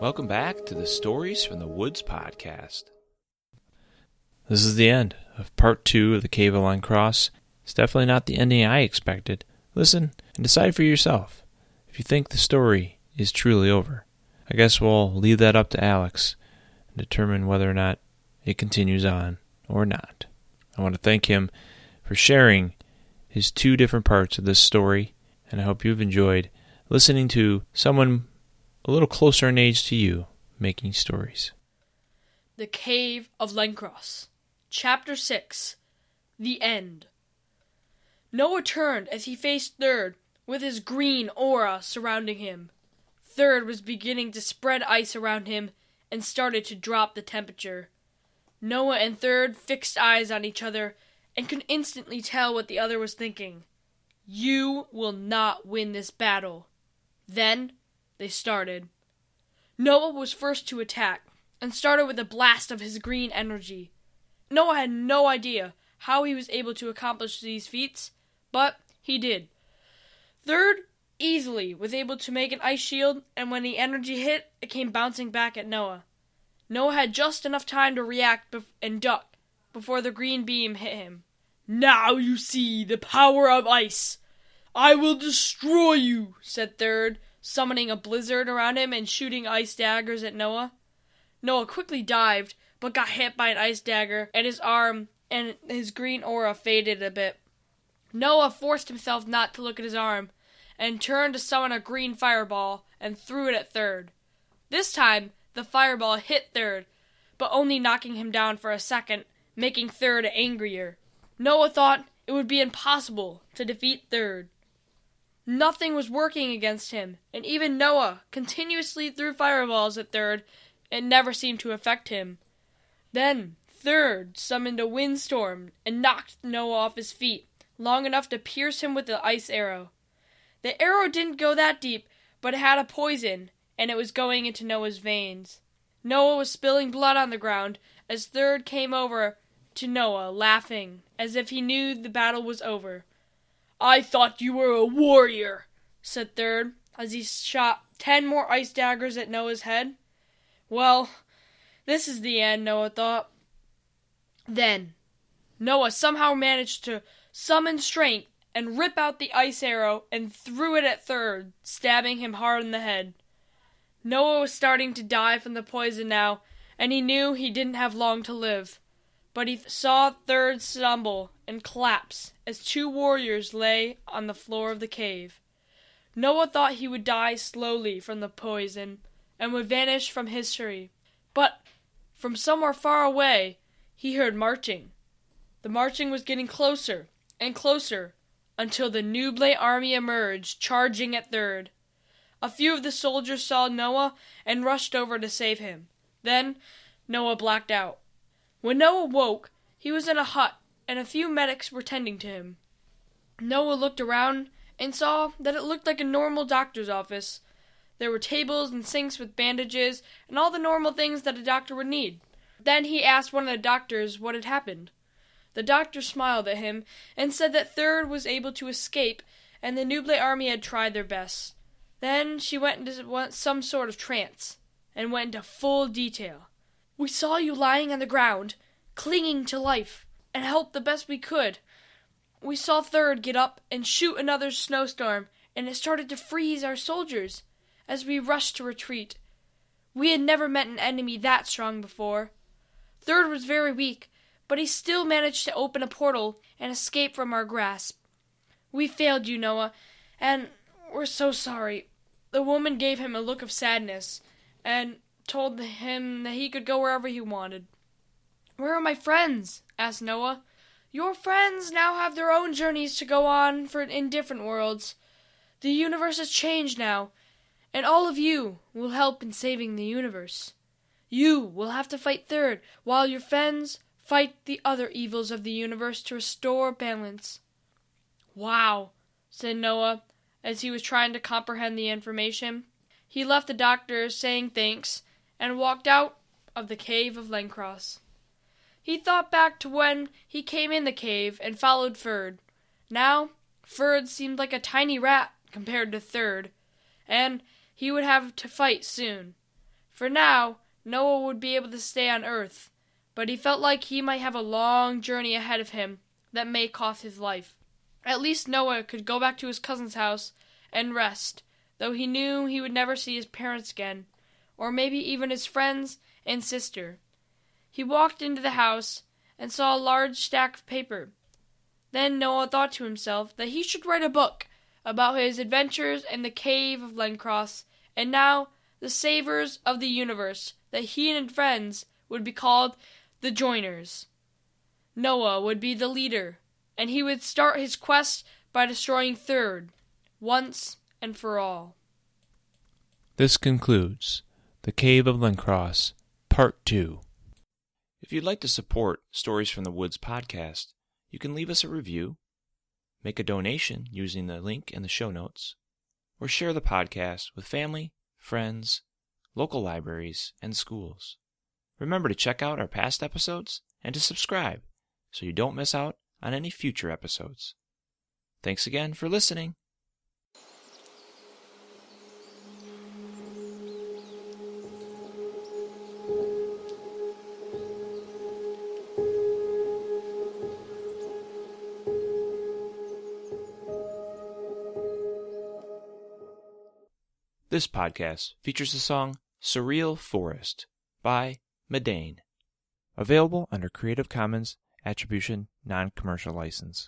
Welcome back to the Stories from the Woods podcast. This is the end of part two of the Cave of cross. It's definitely not the ending I expected. Listen and decide for yourself if you think the story is truly over. I guess we'll leave that up to Alex and determine whether or not it continues on or not. I want to thank him for sharing his two different parts of this story, and I hope you've enjoyed listening to someone a little closer in age to you making stories. The Cave of Lencross, Chapter 6 The End. Noah turned as he faced Third, with his green aura surrounding him. Third was beginning to spread ice around him and started to drop the temperature. Noah and Third fixed eyes on each other and could instantly tell what the other was thinking. You will not win this battle. Then they started. Noah was first to attack and started with a blast of his green energy. Noah had no idea how he was able to accomplish these feats, but he did. Third easily was able to make an ice shield, and when the energy hit, it came bouncing back at Noah. Noah had just enough time to react and duck before the green beam hit him. Now you see the power of ice. I will destroy you, said Third, summoning a blizzard around him and shooting ice daggers at Noah. Noah quickly dived, but got hit by an ice dagger, and his arm and his green aura faded a bit. Noah forced himself not to look at his arm, and turned to summon a green fireball and threw it at Third. This time, the fireball hit Third, but only knocking him down for a second, making Third angrier. Noah thought it would be impossible to defeat Third. Nothing was working against him, and even Noah continuously threw fireballs at Third. It never seemed to affect him. Then Third summoned a windstorm and knocked Noah off his feet, long enough to pierce him with the ice arrow. The arrow didn't go that deep, but it had a poison, and it was going into Noah's veins. Noah was spilling blood on the ground as Third came over to Noah, laughing, as if he knew the battle was over. I thought you were a warrior, said Third, as he shot ten more ice daggers at Noah's head. Well, this is the end, Noah thought. Then, Noah somehow managed to summon strength and rip out the ice arrow and threw it at Third, stabbing him hard in the head. Noah was starting to die from the poison now, and he knew he didn't have long to live. But he saw Third stumble and collapse as two warriors lay on the floor of the cave. Noah thought he would die slowly from the poison and would vanish from history. But from somewhere far away, he heard marching. The marching was getting closer and closer until the Nuble army emerged, charging at Third. A few of the soldiers saw Noah and rushed over to save him. Then Noah blacked out. When Noah woke, he was in a hut and a few medics were tending to him. Noah looked around and saw that it looked like a normal doctor's office. There were tables and sinks with bandages and all the normal things that a doctor would need. Then he asked one of the doctors what had happened. The doctor smiled at him and said that Third was able to escape and the Nuble army had tried their best. Then she went into some sort of trance and went into full detail. We saw you lying on the ground, clinging to life and helped the best we could. We saw Third get up and shoot another snowstorm, and it started to freeze our soldiers as we rushed to retreat. We had never met an enemy that strong before. Third was very weak, but he still managed to open a portal and escape from our grasp. We failed you, Noah, and we're so sorry. The woman gave him a look of sadness and told him that he could go wherever he wanted. Where are my friends? asked Noah. Your friends now have their own journeys to go on for in different worlds. The universe has changed now, and all of you will help in saving the universe. You will have to fight third, while your friends fight the other evils of the universe to restore balance. Wow, said Noah, as he was trying to comprehend the information. He left the doctor saying thanks and walked out of the cave of Lencross. He thought back to when he came in the cave and followed Ferd. Now, Ferd seemed like a tiny rat compared to Third, and he would have to fight soon. For now, Noah would be able to stay on Earth, but he felt like he might have a long journey ahead of him that may cost his life. At least Noah could go back to his cousin's house and rest, though he knew he would never see his parents again, or maybe even his friends and sister. He walked into the house and saw a large stack of paper. Then Noah thought to himself that he should write a book about his adventures in the cave of Lencross, and now the savers of the universe that he and his friends would be called the Joiners. Noah would be the leader, and he would start his quest by destroying Third, once and for all. This concludes The Cave of Lencross, Part 2. If you'd like to support Stories from the Woods podcast, you can leave us a review, make a donation using the link in the show notes, or share the podcast with family, friends, local libraries, and schools. Remember to check out our past episodes and to subscribe so you don't miss out on any future episodes. Thanks again for listening. This podcast features the song Surreal Forest by Meydän. Available under Creative Commons Attribution Non Commercial License.